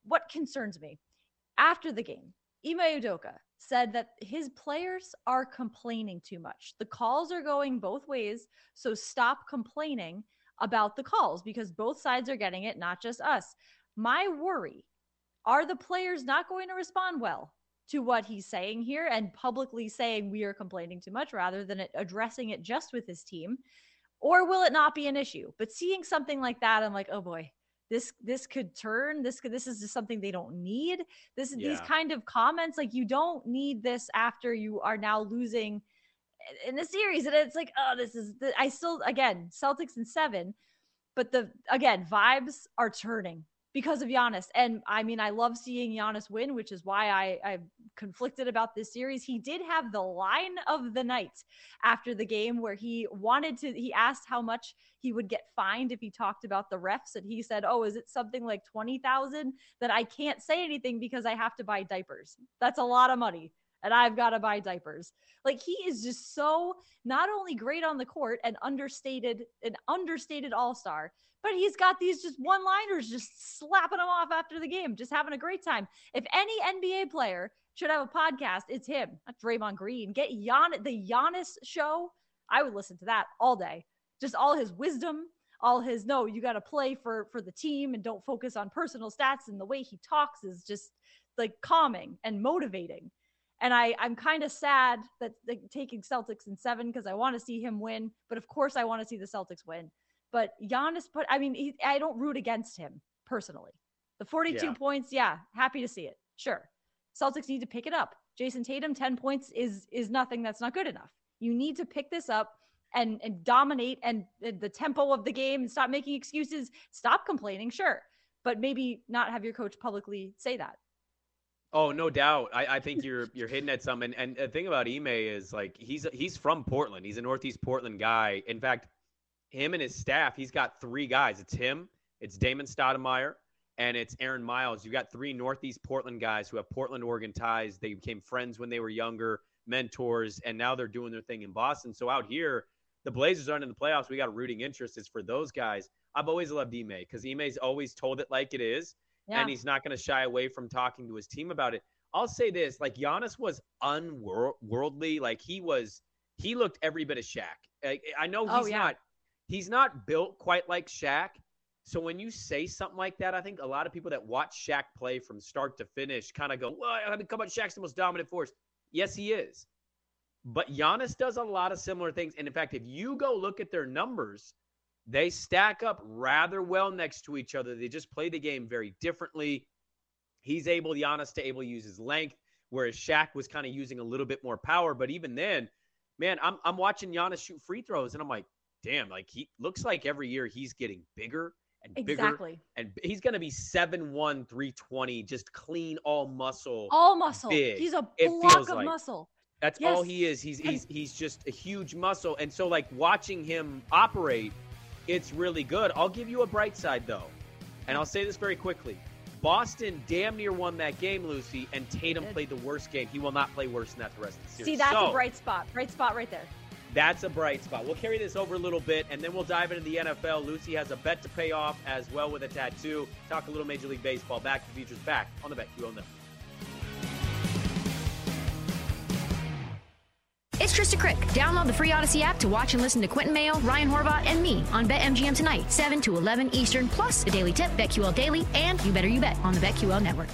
What concerns me after the game, Ime Udoka said that his players are complaining too much. The calls are going both ways, so stop complaining about the calls because both sides are getting it, not just us. My worry are the players not going to respond well to what he's saying here and publicly saying we are complaining too much rather than it addressing it just with his team? Or will it not be an issue? But seeing something like that, I'm like, oh boy, this this could turn. This could this is just something they don't need. This is these kind of comments, like you don't need this after you are now losing in the series. And it's like, oh, this is the, I still again Celtics in seven, but the again vibes are turning because of Giannis. And I mean, I love seeing Giannis win, which is why I, I'm conflicted about this series. He did have the line of the night after the game where he wanted to, he asked how much he would get fined if he talked about the refs. And he said, Oh, is it something like 20,000 that I can't say anything because I have to buy diapers? That's a lot of money. And I've got to buy diapers. Like he is just so not only great on the court and understated, an understated all star, but he's got these just one liners just slapping them off after the game, just having a great time. If any NBA player should have a podcast, it's him, not Draymond Green. Get the Giannis show. I would listen to that all day. Just all his wisdom, all his no, you got to play for for the team and don't focus on personal stats. And the way he talks is just like calming and motivating. And I, I'm kind of sad that like, taking Celtics in seven because I want to see him win. But of course, I want to see the Celtics win. But Giannis put, I mean, he, I don't root against him personally. The 42 Yeah. points, yeah, happy to see it. Sure. Celtics need to pick it up. Jayson Tatum, 10 points is is nothing that's not good enough. You need to pick this up and and dominate and uh, the tempo of the game and stop making excuses. Stop complaining, sure. But maybe not have your coach publicly say that. Oh, no doubt. I, I think you're you're hitting at something. And the thing about Ime is like he's he's from Portland. He's a Northeast Portland guy. In fact, him and his staff, he's got three guys. It's him, it's Damon Stoudemire, and it's Aaron Miles. You've got three Northeast Portland guys who have Portland, Oregon ties. They became friends when they were younger, mentors, and now they're doing their thing in Boston. So out here, the Blazers aren't in the playoffs. We got a rooting interest is for those guys. I've always loved Ime because Ime's always told it like it is Yeah. and he's not going to shy away from talking to his team about it. I'll say this: like Giannis was unworldly. Like he was, he looked every bit of Shaq. Like, I know Oh, he's yeah. not, he's not built quite like Shaq. So when you say something like that, I think a lot of people that watch Shaq play from start to finish kind of go, "Well, I mean, come on, Shaq's the most dominant force." Yes, he is. But Giannis does a lot of similar things. And in fact, if you go look at their numbers, they stack up rather well next to each other. They just play the game very differently. He's able, Giannis, to able to use his length, whereas Shaq was kind of using a little bit more power. But even then, man, I'm I'm watching Giannis shoot free throws, and I'm like, damn, like he looks like every year he's getting bigger and bigger. Exactly. And he's gonna be 7'1, 320, just clean, all muscle. All muscle. big. He's a block of like. muscle. That's Yes. all he is. He's he's he's just a huge muscle. And so like watching him operate, it's really good. I'll give you a bright side though. And I'll say this very quickly. Boston damn near won that game, Lucy, and Tatum played the worst game. He will not play worse than that the rest of the series. See, that's So, a bright spot. Bright spot right there. That's a bright spot. We'll carry this over a little bit, and then we'll dive into the NFL. Lucy has a bet to pay off as well with a tattoo. Talk a little Major League Baseball. Back to the Futures back on the bet. You BetQL Network. It's Trysta Krick. Download the free Odyssey app to watch and listen to Quentin Mayo, Ryan Horvath, and me on BetMGM tonight, 7 to 11 Eastern, plus the Daily Tip, BetQL Daily, and You Better You Bet on the BetQL Network.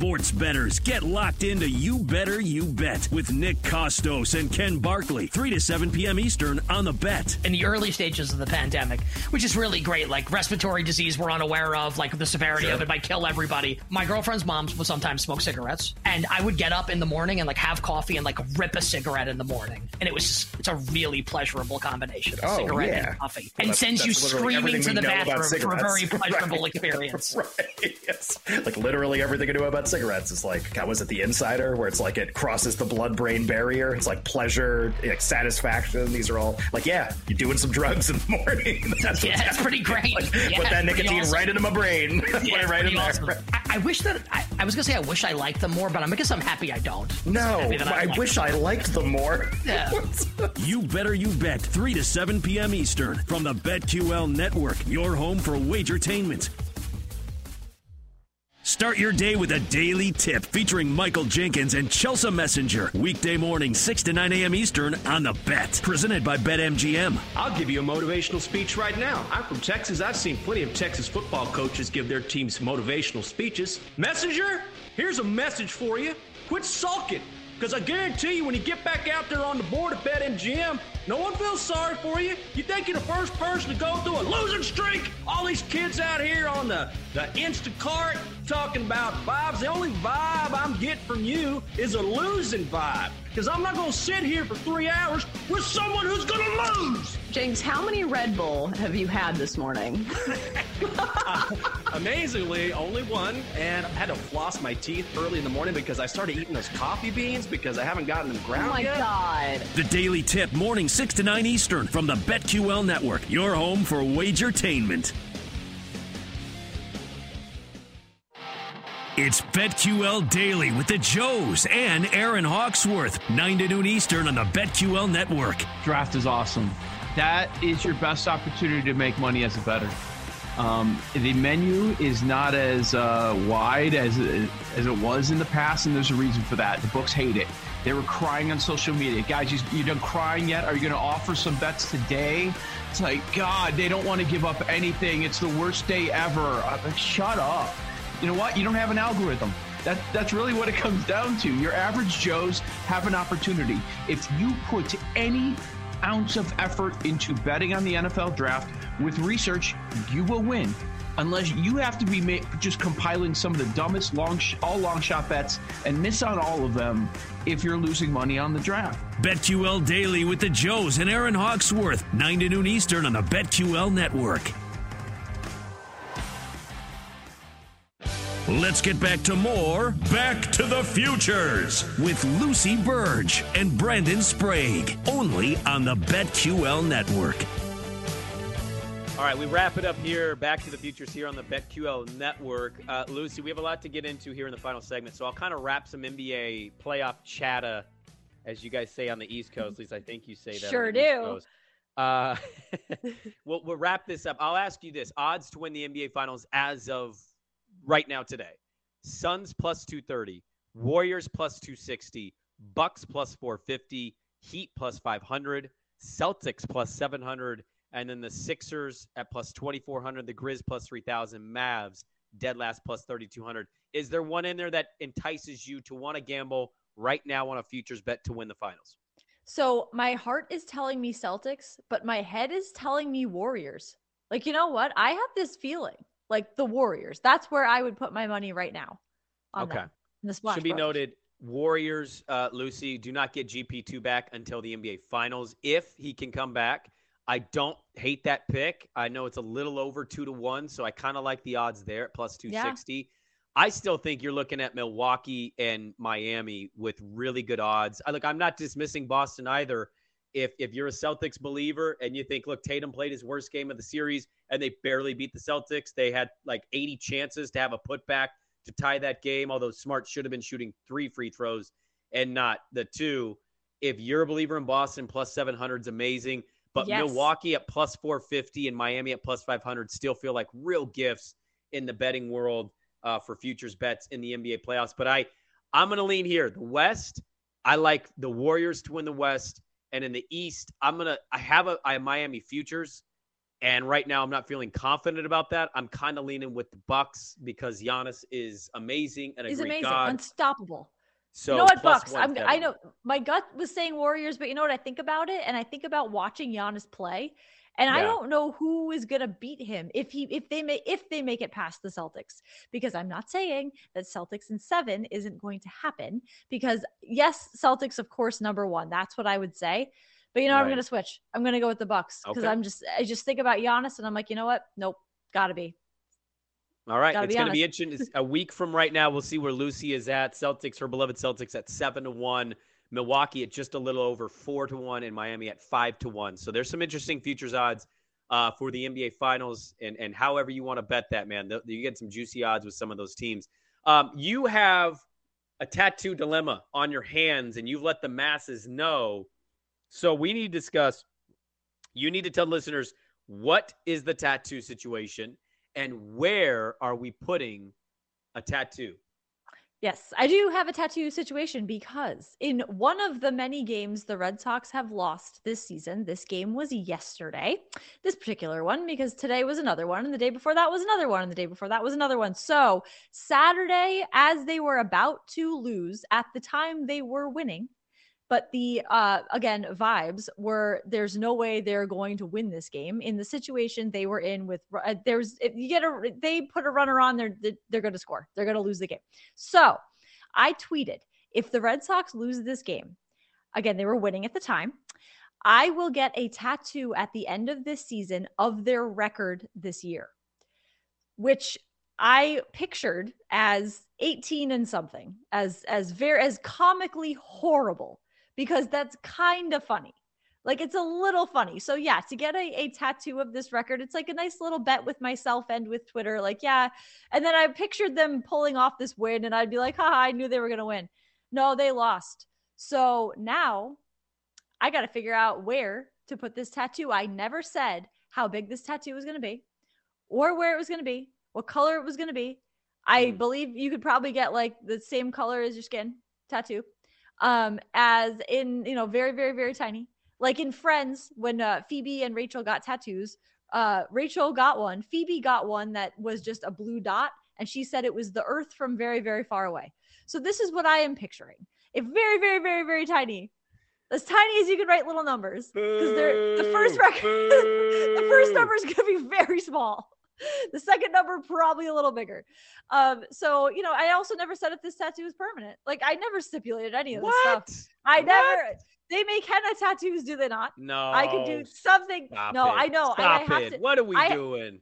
Sports betters get locked into You Better You Bet with Nick Kostos and Ken Barkley, 3 to 7 p.m. Eastern on the bet. in the early stages of the pandemic, which is really great. Like respiratory disease we're unaware of, like the severity of it might kill everybody. My girlfriend's mom would sometimes smoke cigarettes, and I would get up in the morning and like have coffee and like rip a cigarette in the morning, and it was just it's a really pleasurable combination of Oh, cigarette yeah. and coffee, Well, and sends you screaming to the we know about bathroom for a very pleasurable Right. experience. Right. Yes. Like literally everything I know about cigarettes is like, God, was it the Insider, where it's like it crosses the blood-brain barrier? It's like pleasure, like satisfaction. These are all like, yeah, you're doing some drugs in the morning. That's Yeah, what's it's pretty great. Like, Yeah, put that nicotine awesome. right into my brain. Put Yeah, it right in pretty there. awesome. I, I wish that I, I was gonna say I wish I liked them more, but I'm guess I'm happy I don't. No, happy that I, wish them. I liked them more. Yeah. You Better You Bet, 3 to 7 p.m. Eastern from the BetQL Network, your home for wagertainment. Start your day with a daily tip featuring Michael Jenkins and Chelsea Messenger. Weekday morning, 6 to 9 a.m. Eastern on the Bet. Presented by BetMGM. I'll give you a motivational speech right now. I'm from Texas. I've seen plenty of Texas football coaches give their teams motivational speeches. Messenger, here's a message for you. Quit sulking. Because I guarantee you, when you get back out there on the board at BetMGM, no one feels sorry for you. You think you're the first person to go through a losing streak? All these kids out here on the, the Instacart talking about vibes. The only vibe I'm getting from you is a losing vibe. Because I'm not going to sit here for three hours with someone who's going to lose. James, how many Red Bull have you had this morning? Amazingly, only one, and I had to floss my teeth early in the morning because I started eating those coffee beans because I haven't gotten them grounded yet. Oh ground my yet. God. The Daily Tip, morning 6 to 9 Eastern from the BetQL Network, your home for wagertainment. It's BetQL Daily with the Joes and Aaron Hawksworth, 9 to noon Eastern on the BetQL Network. draft is awesome. That is your best opportunity to make money as a bettor. Um, the menu is not as uh, wide as it, as it was in the past, and there's a reason for that. The books hate it. They were crying on social media, guys. You, you done crying yet? Are you going to offer some bets today? It's like God, they don't want to give up anything. It's the worst day ever. Like, shut up. You know what? You don't have an algorithm. That, that's really what it comes down to. Your average Joes have an opportunity. If you put any ounce of effort into betting on the NFL draft with research, you will win. Unless you have to be ma- just compiling some of the dumbest long sh- all long shot bets and miss on all of them if you're losing money on the draft. BetQL Daily with the Joes and Aaron Hawksworth, 9 to noon Eastern on the BetQL Network. Let's get back to more Back to the Futures with Lucy Burge and Brandon Sprague, only on the BetQL Network. All right, we wrap it up here. Back to the futures here on the BetQL network. Uh, Lucy, we have a lot to get into here in the final segment, so I'll kind of wrap some NBA playoff chatter, as you guys say on the East Coast. At least I think you say that. on Sure the East do. Coast. Uh, we'll, we'll wrap this up. I'll ask you this: odds to win the NBA Finals as of right now today. Suns plus 230, Warriors plus 260, Bucks plus 450, Heat plus 500, Celtics plus 700, and then the Sixers at plus 2400, the Grizz plus 3000, Mavs dead last plus 3200. Is there one in there that entices you to want to gamble right now on a futures bet to win the finals? So my heart is telling me Celtics, but my head is telling me Warriors. Like, you know what? I have this feeling like the Warriors. That's where I would put my money right now. On Okay. them, the Splash Should be Bros. noted Warriors, uh, Lucy, do not get GP2 back until the NBA Finals if he can come back. I don't hate that pick. I know it's a little over two to one, so I kind of like the odds there at plus 260. I still think you're looking at Milwaukee and Miami with really good odds. I look, I'm not dismissing Boston either. If if you're a Celtics believer and you think, look, Tatum played his worst game of the series and they barely beat the Celtics, they had like 80 chances to have a putback to tie that game, although Smart should have been shooting three free throws and not the two. If you're a believer in Boston, plus 700 is amazing. But Yes. Milwaukee at plus 450 and Miami at plus 500 still feel like real gifts in the betting world uh, for futures bets in the NBA playoffs. But I, I'm going to lean here. The West, I like the Warriors to win the West, and in the East, I'm gonna. I have a I have Miami futures, and right now I'm not feeling confident about that. I'm kind of leaning with the Bucks because Giannis is amazing and a He's amazing, god. unstoppable. So you know what, Bucks? I'm, I know my gut was saying Warriors, but you know what? I think about it, and I think about watching Giannis play, and I don't know who is gonna beat him if he if they make if they make it past the Celtics. Because I'm not saying that Celtics in seven isn't going to happen. Because yes, Celtics of course number one. That's what I would say. But you know, what? I'm gonna switch. I'm gonna go with the Bucks because Okay. I'm just I just think about Giannis, and I'm like, you know what? Nope, gotta be. All right, Gotta it's going to be interesting. A week from right now, we'll see where Lucy is at. Celtics, her beloved Celtics, at seven to one. Milwaukee at just a little over four to one, and Miami at five to one. So there's some interesting futures odds uh, for the NBA Finals, and and however you want to bet that, man, th- you get some juicy odds with some of those teams. Um, you have a tattoo dilemma on your hands, and you've let the masses know. So we need to discuss. You need to tell listeners what is the tattoo situation and where are we putting a tattoo? Yes, I do have a tattoo situation because in one of the many games the Red Sox have lost this season, this game was yesterday, this particular one, because today was another one, and the day before that was another one, and the day before that was another one. So, Saturday, as they were about to lose, at the time they were winning, but the uh again vibes were there's no way they're going to win this game. In the situation they were in with uh, there's if you get a they put a runner on they're they're going to score. They're going to lose the game. So i tweeted if the red sox lose this game again they were winning at the time i will get a tattoo at the end of this season of their record this year which I pictured as 18 and something, as as very as comically horrible because that's kind of funny. Like it's a little funny. So yeah, to get a, a tattoo of this record, it's like a nice little bet with myself and with Twitter. Like, yeah. And then I pictured them pulling off this win and I'd be like, haha, I knew they were gonna win. No, they lost. So now I gotta figure out where to put this tattoo. I never said how big this tattoo was gonna be or where it was gonna be what color it was going to be. I hmm. believe you could probably get like the same color as your skin tattoo. Um, as in, you know, very, very, very tiny. Like in Friends, when uh, Phoebe and Rachel got tattoos, uh, Rachel got one. Phoebe got one that was just a blue dot, and she said it was the Earth from very, very far away. So this is what I am picturing. If very, very, very, very tiny, as tiny as you can write little numbers, because they're the first record, the first number is going to be very small. The second number probably a little bigger. Um, so you know, I also never said if this tattoo is permanent. Like I never stipulated any of this What? stuff. I What? never. They make henna tattoos, do they not? No. I can do something. Stop no, it. I know. and Stop I have it. To, what are we I- doing?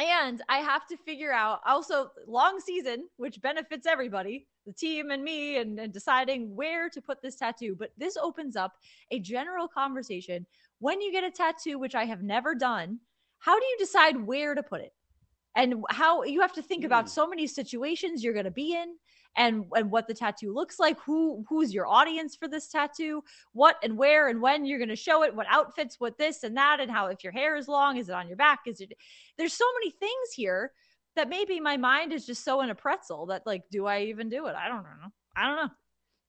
and I have to figure out also long season, which benefits everybody, the team and me, and, and deciding where to put this tattoo. But this opens up a general conversation. When you get a tattoo, which I have never done, how do you decide where to put it? And how you have to think about hmm. so many situations you're going to be in and and what the tattoo looks like who who's your audience for this tattoo what and where and when you're going to show it what outfits what this and that and how if your hair is long is it on your back is it there's so many things here that maybe my mind is just so in a pretzel that like do i even do it? I don't know. I don't know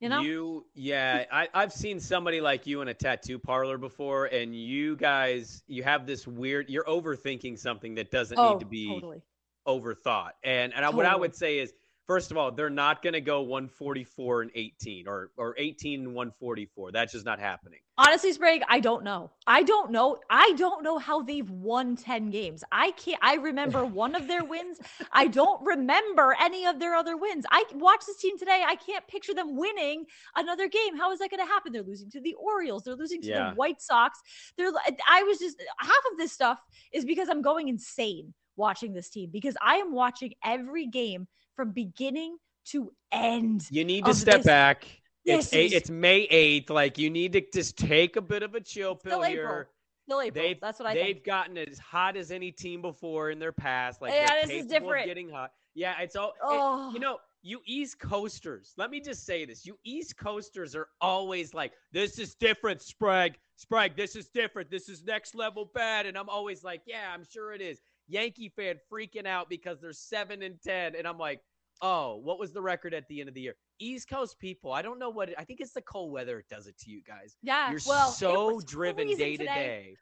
you know You, yeah, I, I've seen somebody like you in a tattoo parlor before, and you guys, you have this weird. You're overthinking something that doesn't oh need to be totally overthought. And and I, what I would say is, First of all, they're not going to go 144 and 18 or or 18 and 144. That's just not happening. Honestly, Sprague, I don't know. I don't know. I don't know how they've won 10 games. I can't I remember one of their wins. I don't remember any of their other wins. I watched this team today. I can't picture them winning another game. How is that going to happen? They're losing to the Orioles. They're losing to Yeah. the White Sox. They're I was just half of this stuff is because I'm going insane watching this team because I am watching every game from beginning to end. You need to step this- back. It's this eight, is- it's May 8th. Like you need to just take a bit of a chill pill Still here. April. Still April. They've That's what I they've think. gotten as hot as any team before in their past. Like Yeah, this is different. getting hot. Yeah, it's all. it- Oh. you know, you East Coasters. Let me just say this: you East Coasters are always like, "This is different, Sprague. Sprague, this is different. This is next level bad." And I'm always like, "Yeah, I'm sure it is." Yankee fan freaking out because they're seven and ten, and I'm like, "Oh, what was the record at the end of the year?" East Coast people, I don't know what. It, I think it's the cold weather. It does it to you guys. Yeah, You're well, so driven day to day.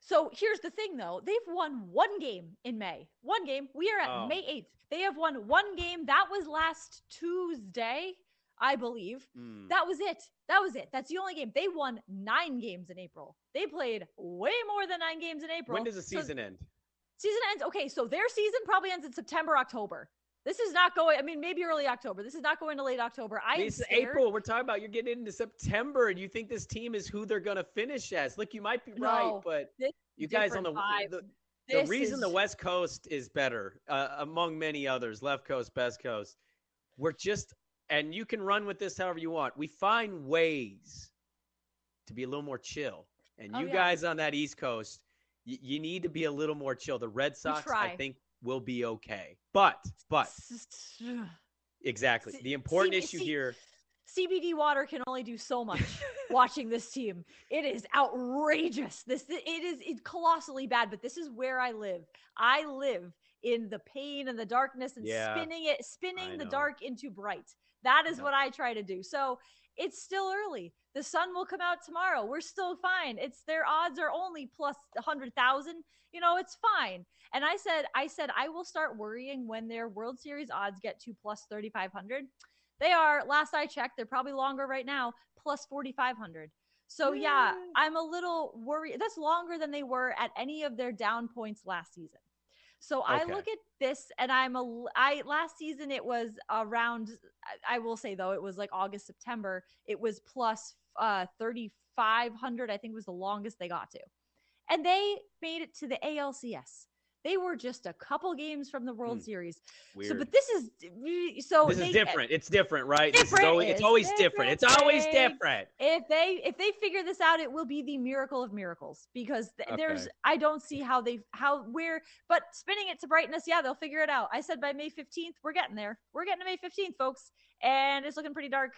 So here's the thing, though. They've won one game in May. One game. We are at Oh. May 8th. They have won one game. That was last Tuesday, I believe. Mm. That was it. That was it. That's the only game. They won nine games in April. They played way more than nine games in April. When does the So season end? Season ends. Okay, so their season probably ends in September, October. This is not going. I mean, maybe early October. This is not going to late October. I This is. April. We're talking about you're getting into September, and you think this team is who they're going to finish as. Look, you might be right, but you guys on the the, the reason the West Coast is better, uh, among many others, left coast, best coast. We're just, and you can run with this however you want. We find ways to be a little more chill, and Oh, you yeah. guys on that East Coast, y- you need to be a little more chill. The Red Sox, I think, will be okay, but but exactly the important see- issue see- here. CBD water can only do so much watching this team. It is outrageous. This it is it's colossally bad, but this is where I live. I live in the pain and the darkness and Yeah, spinning it spinning the dark into bright. That is what I try to do. So, it's still early. The sun will come out tomorrow. We're still fine. It's their odds are only plus 100,000. You know, it's fine. And I said I said I will start worrying when their World Series odds get to plus 3500. They are, last I checked, they're probably longer right now, plus 4,500. So, yeah, I'm a little worried. That's longer than they were at any of their down points last season. So I look at this and I'm a, I, last season it was around, I will say though, it was like August, September, it was plus uh, 3,500, I think was the longest they got to. And they made it to the ALCS. They were just a couple games from the World Hmm. Series. So, but this is so this they, is different. It's different, right? This is Different always, it's always different. It's always different. different. if they if they figure this out it will be the miracle of miracles because th- there's i don't see how they how where but spinning it to brightness yeah they'll figure it out i said by may 15th we're getting there we're getting to may 15th folks and it's looking pretty dark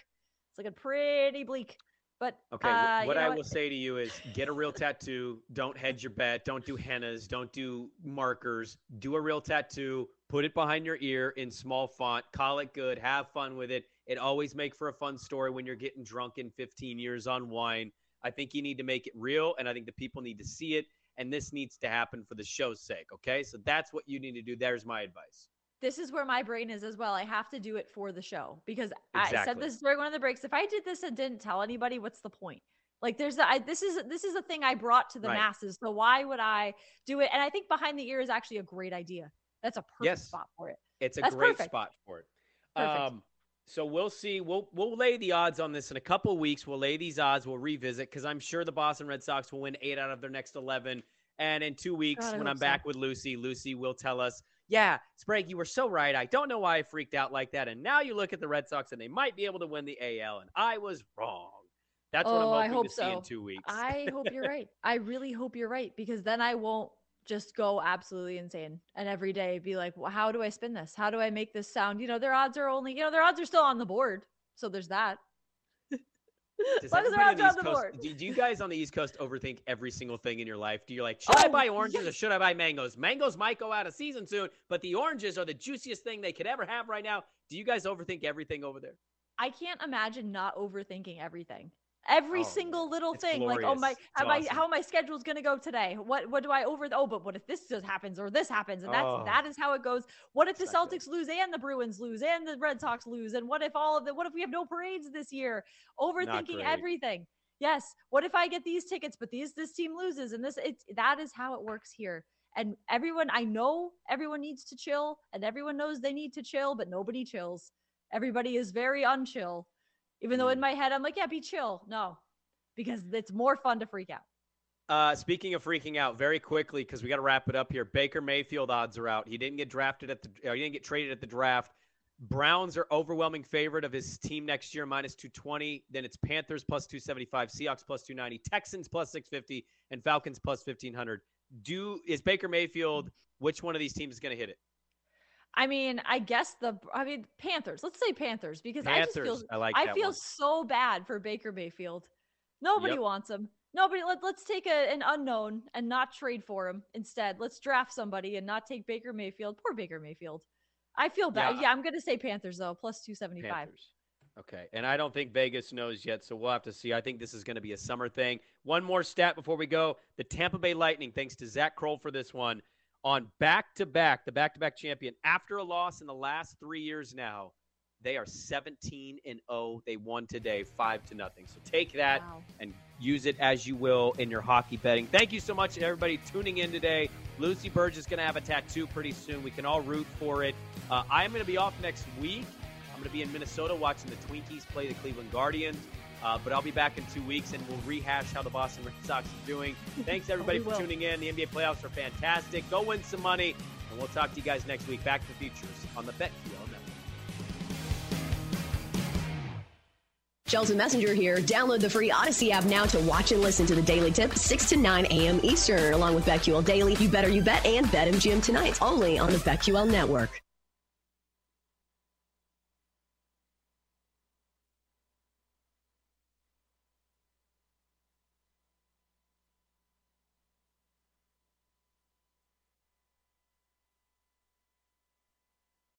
it's looking pretty bleak but Okay, uh, what I will say to you is get a real tattoo. Don't hedge your bet. Don't do hennas. Don't do markers. Do a real tattoo. Put it behind your ear in small font. Call it good. Have fun with it. It always make for a fun story when you're getting drunk in 15 years on wine. I think you need to make it real, and I think the people need to see it. And this needs to happen for the show's sake. Okay, so that's what you need to do. There's my advice. This is where my brain is as well. I have to do it for the show because I said this during one of the breaks. If I did this and didn't tell anybody, what's the point? Like there's a, I, this is this is a thing I brought to the Right. masses. So why would I do it? And I think behind the ear is actually a great idea. That's a perfect Yes. spot for it. It's a That's great perfect. spot for it. Perfect. Um, so we'll see. We'll we'll lay the odds on this in a couple weeks. We'll lay these odds. We'll revisit because I'm sure the Boston Red Sox will win eight out of their next eleven. And in two weeks, God, when I'm so. back with Lucy, Lucy will tell us, "Yeah, Sprague, you were so right. I don't know why I freaked out like that." And now you look at the Red Sox, and they might be able to win the AL, and I was wrong. That's what oh, I'm I hoping hope to see so. in two weeks. I hope you're right. I really hope you're right because then I won't just go absolutely insane and every day be like, well, how do I spin this? How do I make this sound? You know, their odds are only, you know, their odds are still on the board. So there's that. Does long as odds on the East the Coast, board. do, do you guys on the East Coast overthink every single thing in your life? Do you like, should I Oh, buy oranges or should I buy mangoes? Mangoes might go out of season soon, but the oranges are the juiciest thing they could ever have right now. Do you guys overthink everything over there? I can't imagine not overthinking everything. Every Oh, single little thing, like oh my, how my awesome. how my schedule's gonna go today? What what do I over? Oh, but what if this just happens or this happens? And that's Oh. that is how it goes. What if the good. Celtics lose and the Bruins lose and the Red Sox lose? And what if all of the what if we have no parades this year? Overthinking everything. Yes. What if I get these tickets, but these this team loses and this it's that is how it works here. And everyone, I know everyone needs to chill, and everyone knows they need to chill, but nobody chills. Everybody is very unchill. Even though in Hmm. my head I'm like, yeah, be chill. No, because it's more fun to freak out. Uh, speaking of freaking out, very quickly because we got to wrap it up here. Baker Mayfield odds are out. He didn't get drafted at the. Uh, he didn't get traded at the draft. Browns are overwhelming favorite of his team next year, minus two twenty. Then it's Panthers plus two seventy five, Seahawks plus two ninety, Texans plus six fifty, and Falcons plus fifteen hundred. Do is Baker Mayfield? Which one of these teams is going to hit it? I mean, I guess the I mean Panthers. Let's say Panthers because I just feel I, like I feel one. so bad for Baker Mayfield. Nobody Yep. wants him. Nobody. Let, let's take a, an unknown and not trade for him instead. Let's draft somebody and not take Baker Mayfield. Poor Baker Mayfield. I feel bad. Yeah. Yeah, I'm gonna say Panthers though, plus two seventy five. Panthers. Okay. And I don't think Vegas knows yet, so we'll have to see. I think this is going to be a summer thing. One more stat before we go. The Tampa Bay Lightning, thanks to Zach Kroll for this one, on back to back, the back to back champion, after a loss in the last three years now, they are 17 and 0. They won today, 5 to nothing. So take that Wow. and use it as you will in your hockey betting. Thank you so much, everybody, tuning in today. Lucy Burge is going to have a tattoo pretty soon. We can all root for it. Uh, I'm going to be off next week. I'm going to be in Minnesota watching the Twinkies play the Cleveland Guardians. Uh, but I'll be back in two weeks and we'll rehash how the Boston Red Sox are doing. Thanks, everybody, We for will. tuning in. The NBA playoffs are fantastic. Go win some money. And we'll talk to you guys next week. Back to the Futures on the BetQL Network. Shelton Messenger here. Download the free Odyssey app now to watch and listen to the Daily Tip 6 to 9 a.m. Eastern, along with BetQL Daily. You better you bet and BetMGM tonight, only on the BetQL Network.